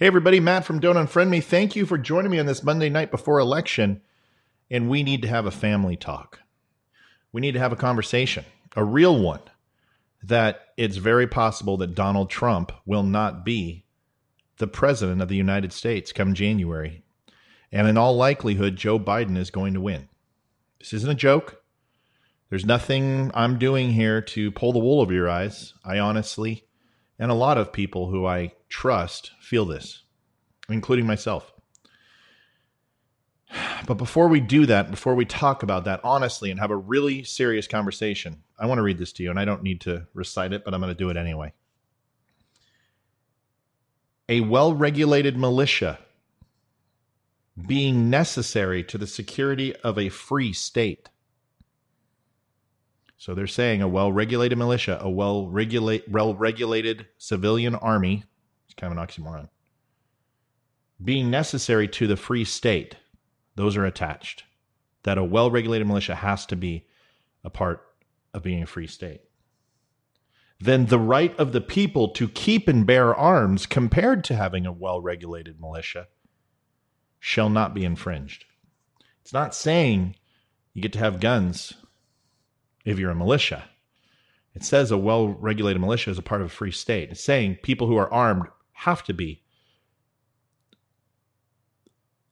Hey, everybody, Matt from Don't Unfriend Me. Thank you for joining me on this Monday night before election. And we need to have a family talk. We need to have a conversation, a real one, that it's very possible that Donald Trump will not be the president of the United States come January. And in all likelihood, Joe Biden is going to win. This isn't a joke. There's nothing I'm doing here to pull the wool over your eyes. I honestly, and a lot of people who I trust feel this, including myself. But before we do that, before we talk about that honestly and have a really serious conversation, I want to read this to you, and I don't need to recite it, but I'm going to do it anyway. A well regulated militia being necessary to the security of a free state. So they're saying a well regulated militia, a well regulated civilian army, it's kind of an oxymoron, being necessary to the free state. Those are attached. That a well regulated militia has to be a part of being a free state. Then the right of the people to keep and bear arms compared to having a well regulated militia shall not be infringed. It's not saying you get to have guns if you're a militia. It says a well regulated militia is a part of a free state. It's saying people who are armed have to be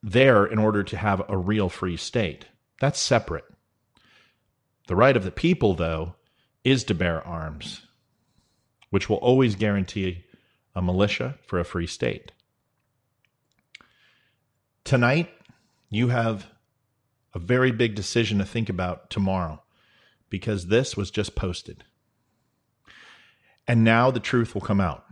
there in order to have a real free state. That's separate. The right of the people, though, is to bear arms, which will always guarantee a militia for a free state. Tonight, you have a very big decision to think about tomorrow because this was just posted. And now the truth will come out.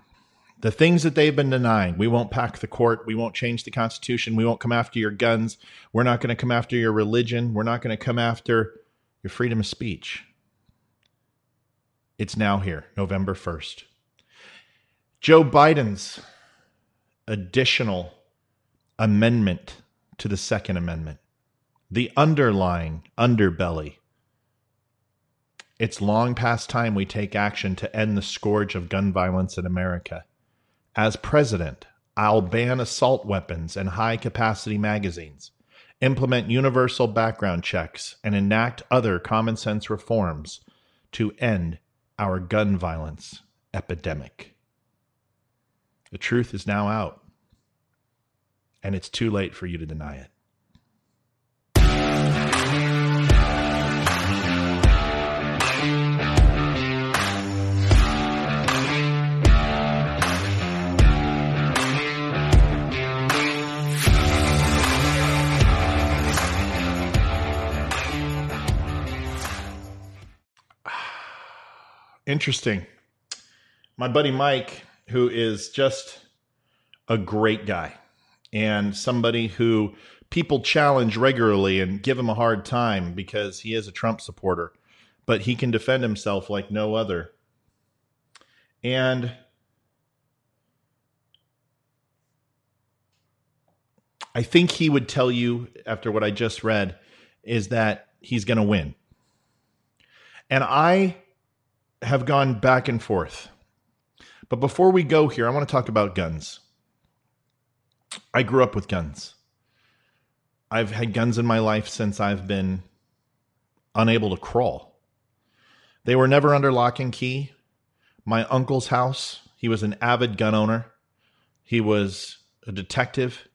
The things that they've been denying we won't pack the court. We won't change the Constitution. We won't come after your guns. We're not going to come after your religion. We're not going to come after your freedom of speech. It's now here, November 1st. Joe Biden's additional amendment to the Second Amendment, the underlying underbelly it's long past time we take action to end the scourge of gun violence in America. As president, I'll ban assault weapons and high capacity magazines, implement universal background checks, and enact other common sense reforms to end our gun violence epidemic. The truth is now out, and it's too late for you to deny it. Interesting. My buddy Mike, who is just a great guy and somebody who people challenge regularly and give him a hard time because he is a Trump supporter, but he can defend himself like no other. And I think he would tell you, after what I just read, is that he's going to win. And I have gone back and forth. But before we go here, I want to talk about guns. I grew up with guns. I've had guns in my life since I've been unable to crawl. They were never under lock and key. My uncle's house, he was an avid gun owner. He was a detective.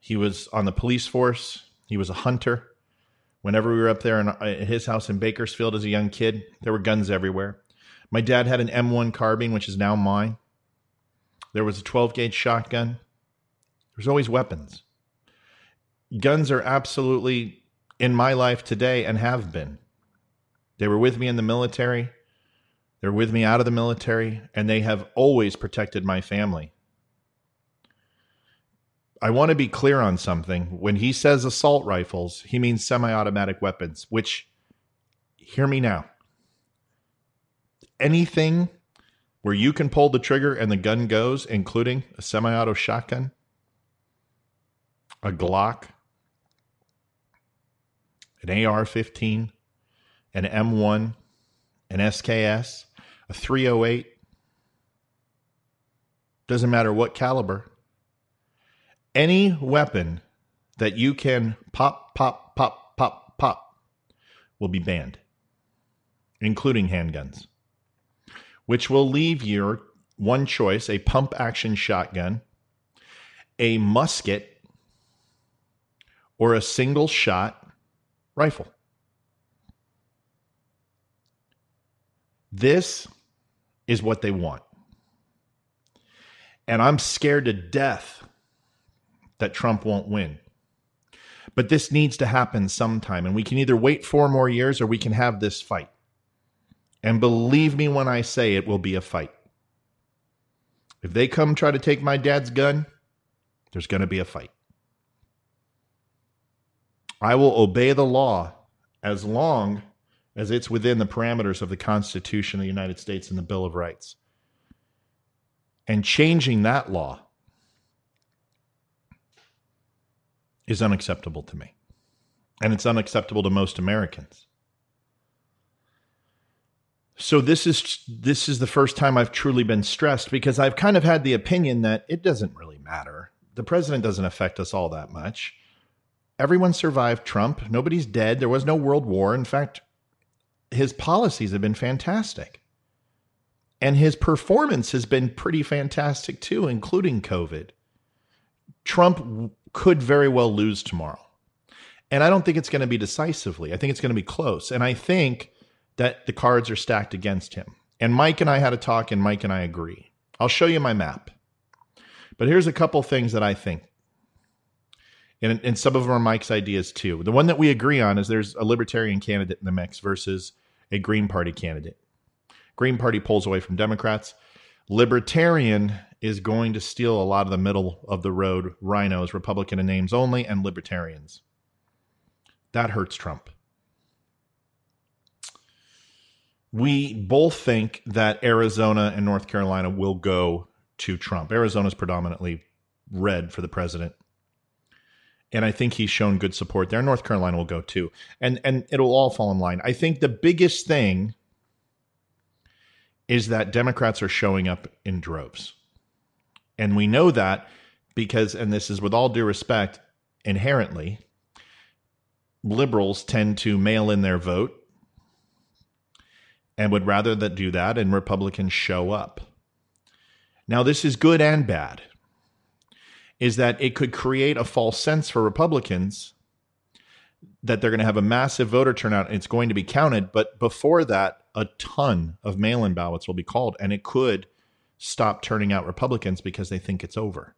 He was on the police force. He was a hunter. Whenever we were up there in, uh, his house in Bakersfield as a young kid, there were guns everywhere. My dad had an M1 carbine, which is now mine. There was a 12 gauge shotgun. There's always weapons. Guns are absolutely in my life today and have been. They were with me in the military. They're with me out of the military, and they have always protected my family. I want to be clear on something. When he says assault rifles, he means semi automatic weapons, which, hear me now. Anything where you can pull the trigger and the gun goes, including a semi auto shotgun, a Glock, an AR 15, an M1, an SKS, a 308, doesn't matter what caliber any weapon that you can pop, pop, pop, pop, pop will be banned, including handguns, which will leave your one choice a pump action shotgun, a musket, or a single shot rifle. This is what they want. And I'm scared to death that Trump won't win. But this needs to happen sometime. And we can either wait four more years or we can have this fight. And believe me when I say it will be a fight. If they come try to take my dad's gun, there's going to be a fight. I will obey the law as long as it's within the parameters of the Constitution of the United States and the Bill of Rights. And changing that law is unacceptable to me. And it's unacceptable to most Americans. So this is this is the first time I've truly been stressed because I've kind of had the opinion that it doesn't really matter. The president doesn't affect us all that much. Everyone survived Trump. Nobody's dead. There was no world war. In fact, his policies have been fantastic. And his performance has been pretty fantastic too, including COVID. Trump could very well lose tomorrow. And I don't think it's going to be decisively. I think it's going to be close. And I think that the cards are stacked against him. And Mike and I had a talk, and Mike and I agree. I'll show you my map. But here's a couple things that I think. And, and some of them are Mike's ideas too. The one that we agree on is there's a libertarian candidate in the mix versus a Green Party candidate. Green Party pulls away from Democrats. Libertarian is going to steal a lot of the middle of the road RINOs, Republican in names only, and libertarians. That hurts Trump. We both think that Arizona and North Carolina will go to Trump. Arizona is predominantly red for the president and I think he's shown good support there. North Carolina will go too, and and it'll all fall in line. I think the biggest thing is that Democrats are showing up in droves, and we know that because, and this is with all due respect, inherently, liberals tend to mail in their vote and would rather that do that, and Republicans show up. Now, this is good and bad is that it could create a false sense for Republicans that they're going to have a massive voter turnout and it's going to be counted. But before that, a ton of mail in ballots will be called, and it could stop turning out Republicans because they think it's over.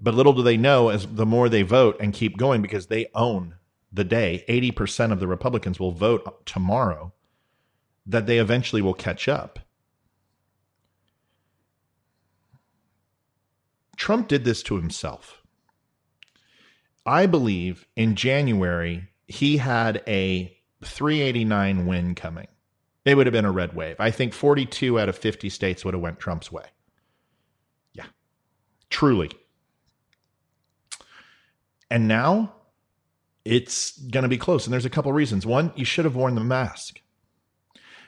But little do they know, as the more they vote and keep going, because they own the day, 80% of the Republicans will vote tomorrow, that they eventually will catch up. Trump did this to himself. I believe in January, he had a 389 win coming. It would have been a red wave. I think 42 out of 50 states would have went Trump's way. Yeah. Truly. And now it's going to be close. And there's a couple reasons. One, you should have worn the mask.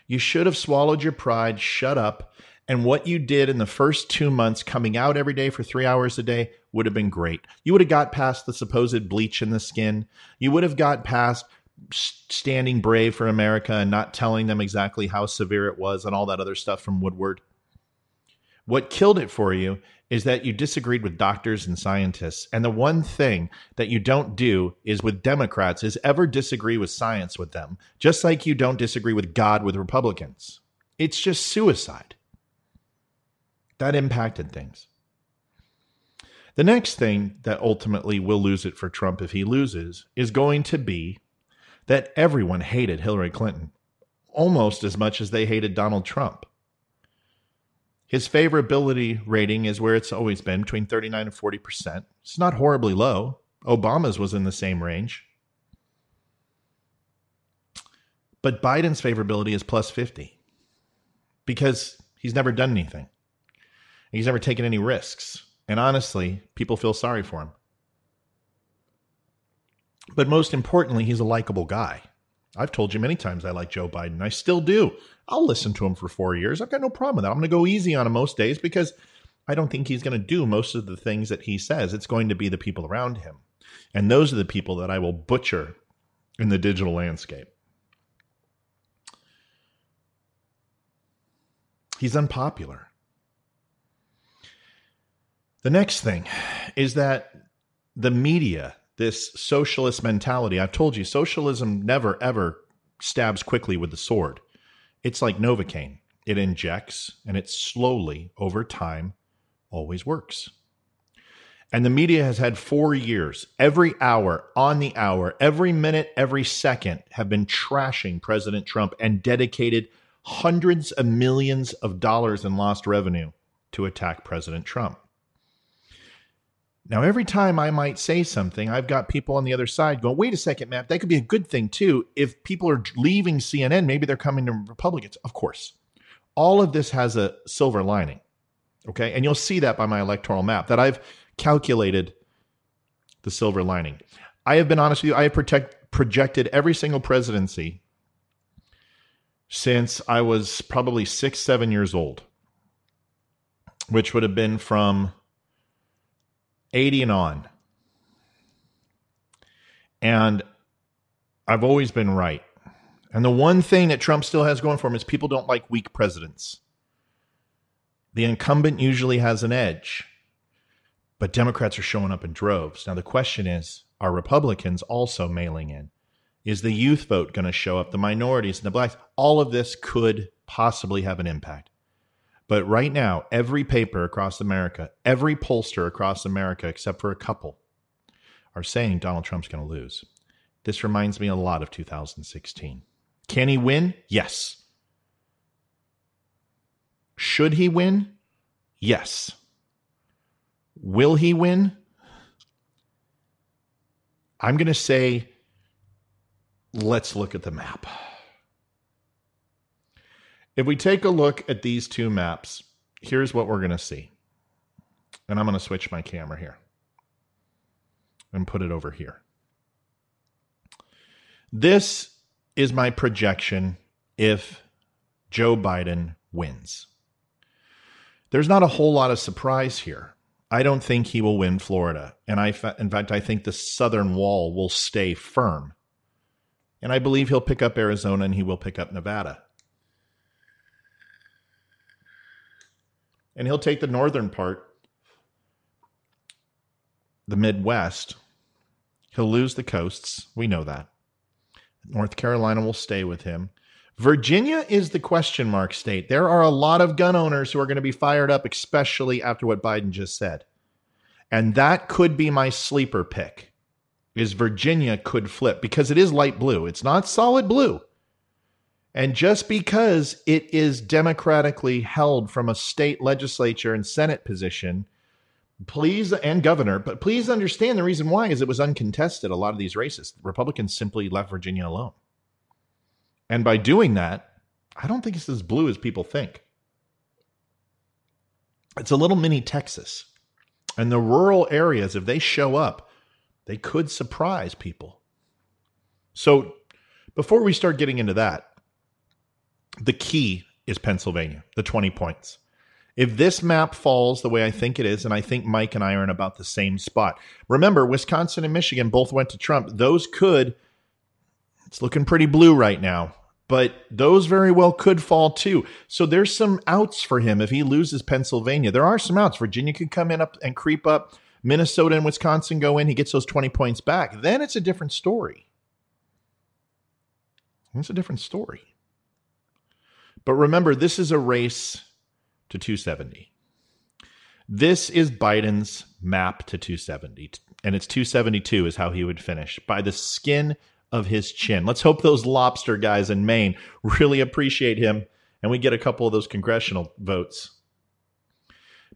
You should have swallowed your pride, shut up, and what you did in the first two months, coming out every day for three hours a day, would have been great. You would have got past the supposed bleach in the skin. You would have got past standing brave for America and not telling them exactly how severe it was and all that other stuff from Woodward. What killed it for you is that you disagreed with doctors and scientists. And the one thing that you don't do is with Democrats is ever disagree with science with them, just like you don't disagree with God with Republicans. It's just suicide. That impacted things. The next thing that ultimately will lose it for Trump if he loses is going to be that everyone hated Hillary Clinton almost as much as they hated Donald Trump. His favorability rating is where it's always been, between 39 and 40%. It's not horribly low. Obama's was in the same range. But Biden's favorability is plus 50 because he's never done anything. He's never taken any risks. And honestly, people feel sorry for him. But most importantly, he's a likable guy. I've told you many times I like Joe Biden. I still do. I'll listen to him for four years. I've got no problem with that. I'm going to go easy on him most days because I don't think he's going to do most of the things that he says. It's going to be the people around him. And those are the people that I will butcher in the digital landscape. He's unpopular. The next thing is that the media, this socialist mentality, I've told you, socialism never ever stabs quickly with the sword. It's like Novocaine. It injects and it slowly, over time, always works. And the media has had four years, every hour, on the hour, every minute, every second, have been trashing President Trump and dedicated hundreds of millions of dollars in lost revenue to attack President Trump. Now, every time I might say something, I've got people on the other side going, wait a second, Matt, that could be a good thing too. If people are leaving CNN, maybe they're coming to Republicans. Of course. All of this has a silver lining. Okay. And you'll see that by my electoral map that I've calculated the silver lining. I have been honest with you, I have protect, projected every single presidency since I was probably six, seven years old, which would have been from 80 and on. And I've always been right. And the one thing that Trump still has going for him is people don't like weak presidents. The incumbent usually has an edge, but Democrats are showing up in droves. Now, the question is are Republicans also mailing in? Is the youth vote going to show up? The minorities and the blacks? All of this could possibly have an impact. But right now, every paper across America, every pollster across America, except for a couple, are saying Donald Trump's going to lose. This reminds me a lot of 2016. Can he win? Yes. Should he win? Yes. Will he win? I'm going to say, let's look at the map. If we take a look at these two maps, here's what we're going to see. And I'm going to switch my camera here and put it over here. This is my projection if Joe Biden wins. There's not a whole lot of surprise here. I don't think he will win Florida. And I, in fact, I think the southern wall will stay firm. And I believe he'll pick up Arizona and he will pick up Nevada. And he'll take the northern part, the Midwest. He'll lose the coasts. We know that. North Carolina will stay with him. Virginia is the question mark state. There are a lot of gun owners who are going to be fired up, especially after what Biden just said. And that could be my sleeper pick. Is Virginia could flip because it is light blue. It's not solid blue. And just because it is democratically held from a state legislature and Senate position, please, and governor, but please understand the reason why is it was uncontested, a lot of these races. Republicans simply left Virginia alone. And by doing that, I don't think it's as blue as people think. It's a little mini Texas. And the rural areas, if they show up, they could surprise people. So before we start getting into that, the key is Pennsylvania, the 20 points. If this map falls the way I think it is, and I think Mike and I are in about the same spot. Remember, Wisconsin and Michigan both went to Trump. Those could, it's looking pretty blue right now, but those very well could fall too. So there's some outs for him if he loses Pennsylvania. There are some outs. Virginia could come in up and creep up. Minnesota and Wisconsin go in. He gets those 20 points back. Then it's a different story. It's a different story. But remember, this is a race to 270. This is Biden's map to 270, and it's 272 is how he would finish by the skin of his chin. Let's hope those lobster guys in Maine really appreciate him and we get a couple of those congressional votes.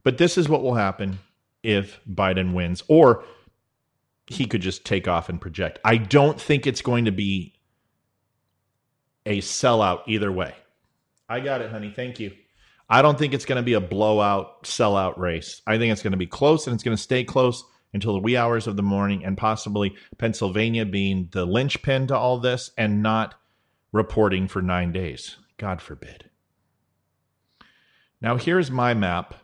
But this is what will happen if Biden wins, or he could just take off and project. I don't think it's going to be a sellout either way. I got it, honey. Thank you. I don't think it's going to be a blowout, sellout race. I think it's going to be close and it's going to stay close until the wee hours of the morning and possibly Pennsylvania being the linchpin to all this and not reporting for nine days. God forbid. Now, here's my map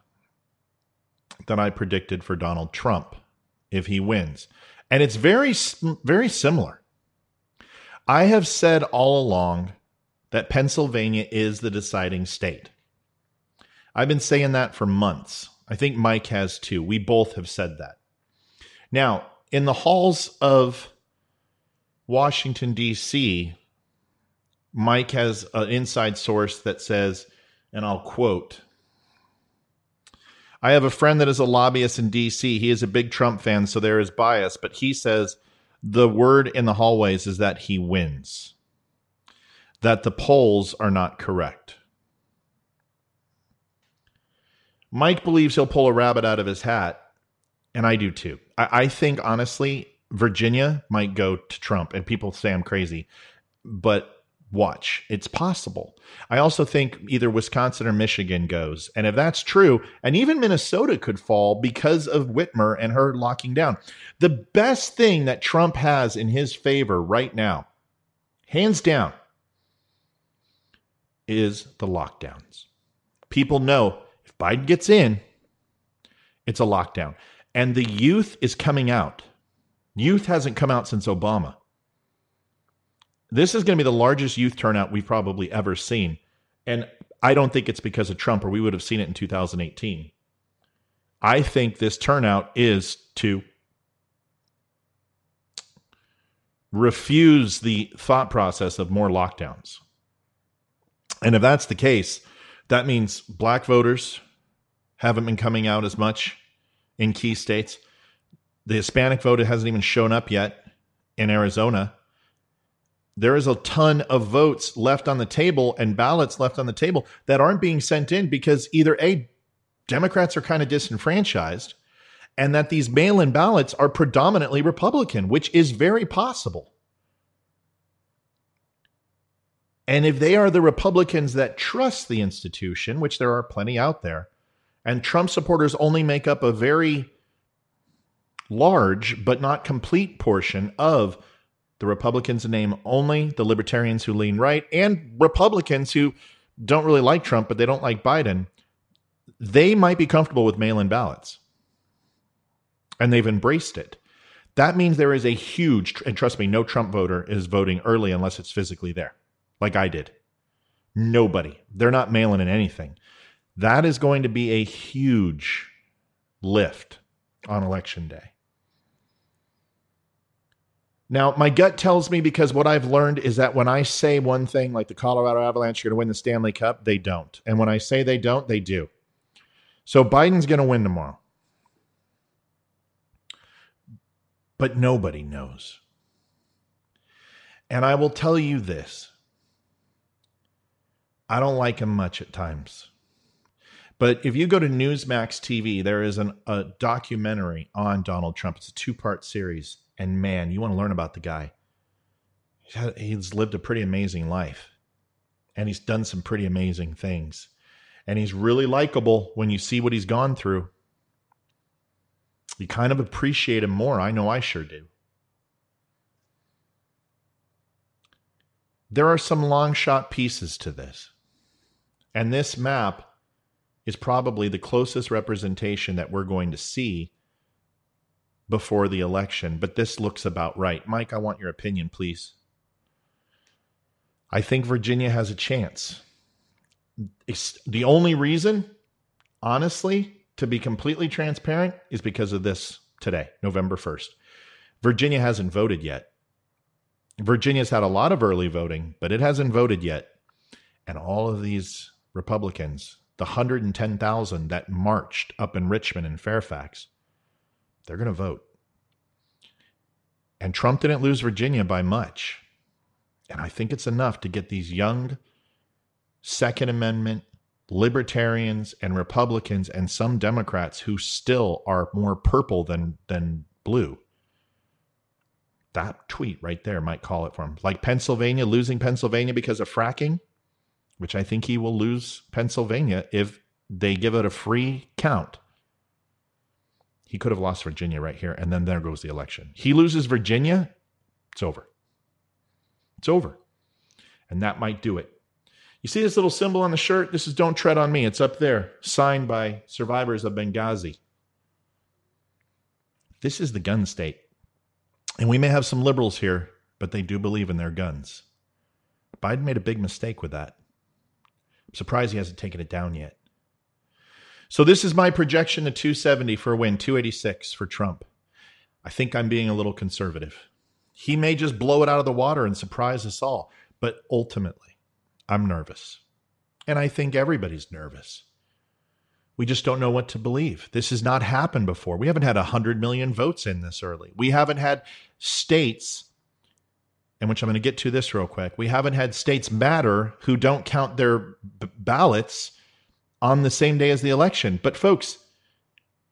that I predicted for Donald Trump if he wins. And it's very, very similar. I have said all along that Pennsylvania is the deciding state. I've been saying that for months. I think Mike has too. We both have said that. Now, in the halls of Washington, D.C., Mike has an inside source that says, and I'll quote I have a friend that is a lobbyist in D.C. He is a big Trump fan, so there is bias, but he says the word in the hallways is that he wins, that the polls are not correct. Mike believes he'll pull a rabbit out of his hat, and I do too. I, I think, honestly, Virginia might go to Trump, and people say I'm crazy, but watch. It's possible. I also think either Wisconsin or Michigan goes. And if that's true, and even Minnesota could fall because of Whitmer and her locking down. The best thing that Trump has in his favor right now, hands down, is the lockdowns. People know if Biden gets in, it's a lockdown. And the youth is coming out. Youth hasn't come out since Obama. This is going to be the largest youth turnout we've probably ever seen. And I don't think it's because of Trump, or we would have seen it in 2018. I think this turnout is to refuse the thought process of more lockdowns. And if that's the case, that means black voters haven't been coming out as much in key states. The Hispanic vote hasn't even shown up yet in Arizona there is a ton of votes left on the table and ballots left on the table that aren't being sent in because either A, Democrats are kind of disenfranchised, and that these mail in ballots are predominantly Republican, which is very possible. And if they are the Republicans that trust the institution, which there are plenty out there, and Trump supporters only make up a very large but not complete portion of the Republicans name only, the libertarians who lean right, and Republicans who don't really like Trump, but they don't like Biden, they might be comfortable with mail in ballots. And they've embraced it. That means there is a huge, and trust me, no Trump voter is voting early unless it's physically there, like I did. Nobody. They're not mailing in anything. That is going to be a huge lift on election day. Now, my gut tells me because what I've learned is that when I say one thing, like the Colorado Avalanche are going to win the Stanley Cup, they don't. And when I say they don't, they do. So Biden's going to win tomorrow. But nobody knows. And I will tell you this I don't like him much at times. But if you go to Newsmax TV, there is an, a documentary on Donald Trump. It's a two part series and man, you want to learn about the guy. He's lived a pretty amazing life and he's done some pretty amazing things. And he's really likable when you see what he's gone through. You kind of appreciate him more. I know I sure do. There are some long shot pieces to this. And this map is probably the closest representation that we're going to see before the election, but this looks about right. Mike, I want your opinion, please. I think Virginia has a chance. It's the only reason, honestly, to be completely transparent, is because of this today, November 1st. Virginia hasn't voted yet. Virginia's had a lot of early voting, but it hasn't voted yet. And all of these Republicans, the 110,000 that marched up in Richmond and Fairfax, they're going to vote. And Trump didn't lose Virginia by much. And I think it's enough to get these young Second Amendment libertarians and Republicans and some Democrats who still are more purple than than blue. That tweet right there might call it for him. Like Pennsylvania losing Pennsylvania because of fracking, which I think he will lose Pennsylvania if they give it a free count. He could have lost Virginia right here, and then there goes the election. He loses Virginia, it's over. It's over. And that might do it. You see this little symbol on the shirt? This is Don't Tread on Me. It's up there, signed by survivors of Benghazi. This is the gun state. And we may have some liberals here, but they do believe in their guns. Biden made a big mistake with that. Surprised he hasn't taken it down yet. So this is my projection to 270 for a win, 286 for Trump. I think I'm being a little conservative. He may just blow it out of the water and surprise us all, but ultimately, I'm nervous. And I think everybody's nervous. We just don't know what to believe. This has not happened before. We haven't had 100 million votes in this early. We haven't had states, and which I'm going to get to this real quick. We haven't had states matter who don't count their b- ballots on the same day as the election. But folks,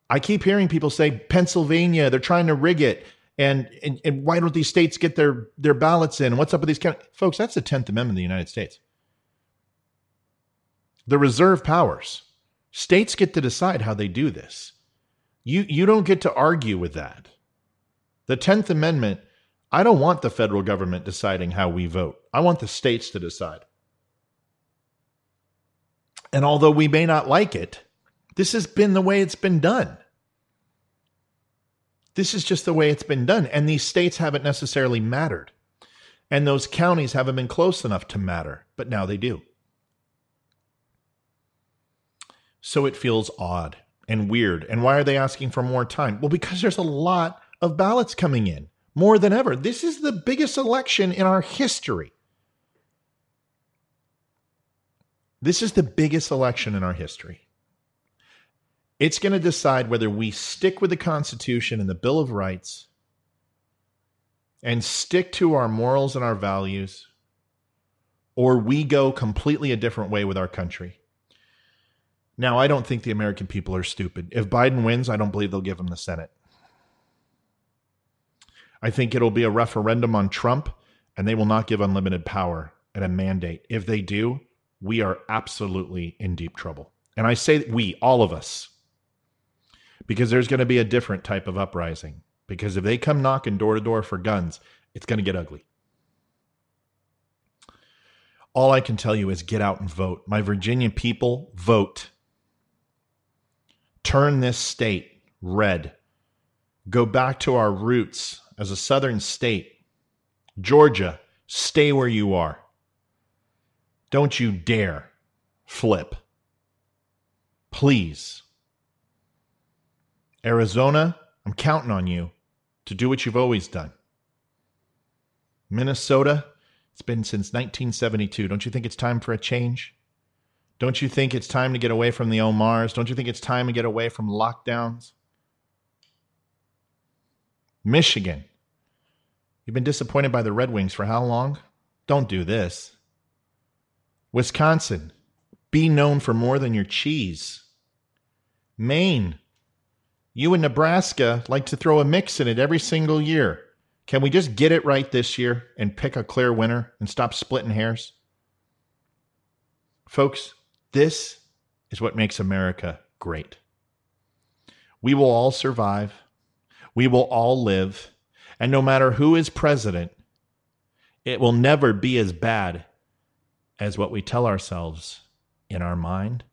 I keep hearing people say Pennsylvania, they're trying to rig it. And, and, and why don't these states get their, their ballots in? What's up with these? Folks, that's the 10th Amendment of the United States. The reserve powers. States get to decide how they do this. You, you don't get to argue with that. The 10th Amendment, I don't want the federal government deciding how we vote. I want the states to decide. And although we may not like it, this has been the way it's been done. This is just the way it's been done. And these states haven't necessarily mattered. And those counties haven't been close enough to matter, but now they do. So it feels odd and weird. And why are they asking for more time? Well, because there's a lot of ballots coming in, more than ever. This is the biggest election in our history. This is the biggest election in our history. It's going to decide whether we stick with the Constitution and the Bill of Rights and stick to our morals and our values, or we go completely a different way with our country. Now, I don't think the American people are stupid. If Biden wins, I don't believe they'll give him the Senate. I think it'll be a referendum on Trump, and they will not give unlimited power and a mandate. If they do, we are absolutely in deep trouble. And I say we, all of us, because there's going to be a different type of uprising. Because if they come knocking door to door for guns, it's going to get ugly. All I can tell you is get out and vote. My Virginia people, vote. Turn this state red. Go back to our roots as a southern state. Georgia, stay where you are. Don't you dare flip. Please. Arizona, I'm counting on you to do what you've always done. Minnesota, it's been since 1972. Don't you think it's time for a change? Don't you think it's time to get away from the Omars? Don't you think it's time to get away from lockdowns? Michigan, you've been disappointed by the Red Wings for how long? Don't do this. Wisconsin, be known for more than your cheese. Maine, you and Nebraska like to throw a mix in it every single year. Can we just get it right this year and pick a clear winner and stop splitting hairs? Folks, this is what makes America great. We will all survive. We will all live. And no matter who is president, it will never be as bad as what we tell ourselves in our mind.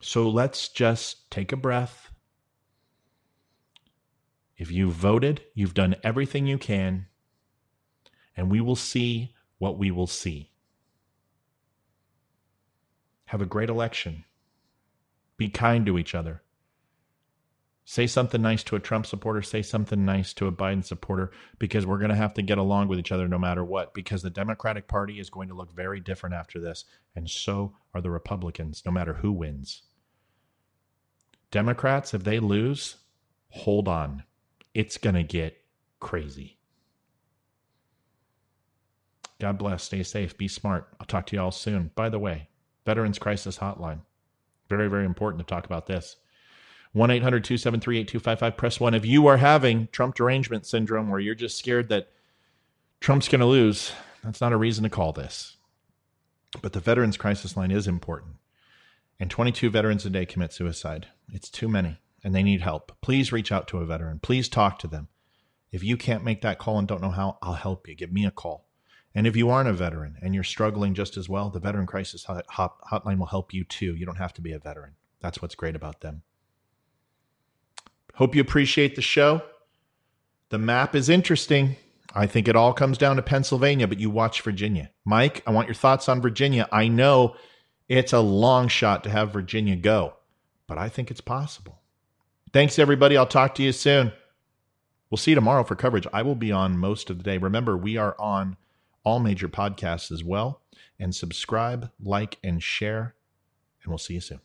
So let's just take a breath. If you voted, you've done everything you can, and we will see what we will see. Have a great election. Be kind to each other. Say something nice to a Trump supporter, say something nice to a Biden supporter, because we're going to have to get along with each other no matter what, because the Democratic Party is going to look very different after this, and so are the Republicans, no matter who wins. Democrats, if they lose, hold on. It's going to get crazy. God bless. Stay safe. Be smart. I'll talk to you all soon. By the way, Veterans Crisis Hotline. Very, very important to talk about this. 1 800 273 8255. Press 1. If you are having Trump derangement syndrome where you're just scared that Trump's going to lose, that's not a reason to call this. But the Veterans Crisis Line is important. And 22 veterans a day commit suicide. It's too many, and they need help. Please reach out to a veteran. Please talk to them. If you can't make that call and don't know how, I'll help you. Give me a call. And if you aren't a veteran and you're struggling just as well, the Veteran Crisis Hotline will help you too. You don't have to be a veteran. That's what's great about them. Hope you appreciate the show. The map is interesting. I think it all comes down to Pennsylvania, but you watch Virginia. Mike, I want your thoughts on Virginia. I know it's a long shot to have Virginia go, but I think it's possible. Thanks, everybody. I'll talk to you soon. We'll see you tomorrow for coverage. I will be on most of the day. Remember, we are on all major podcasts as well. And subscribe, like, and share. And we'll see you soon.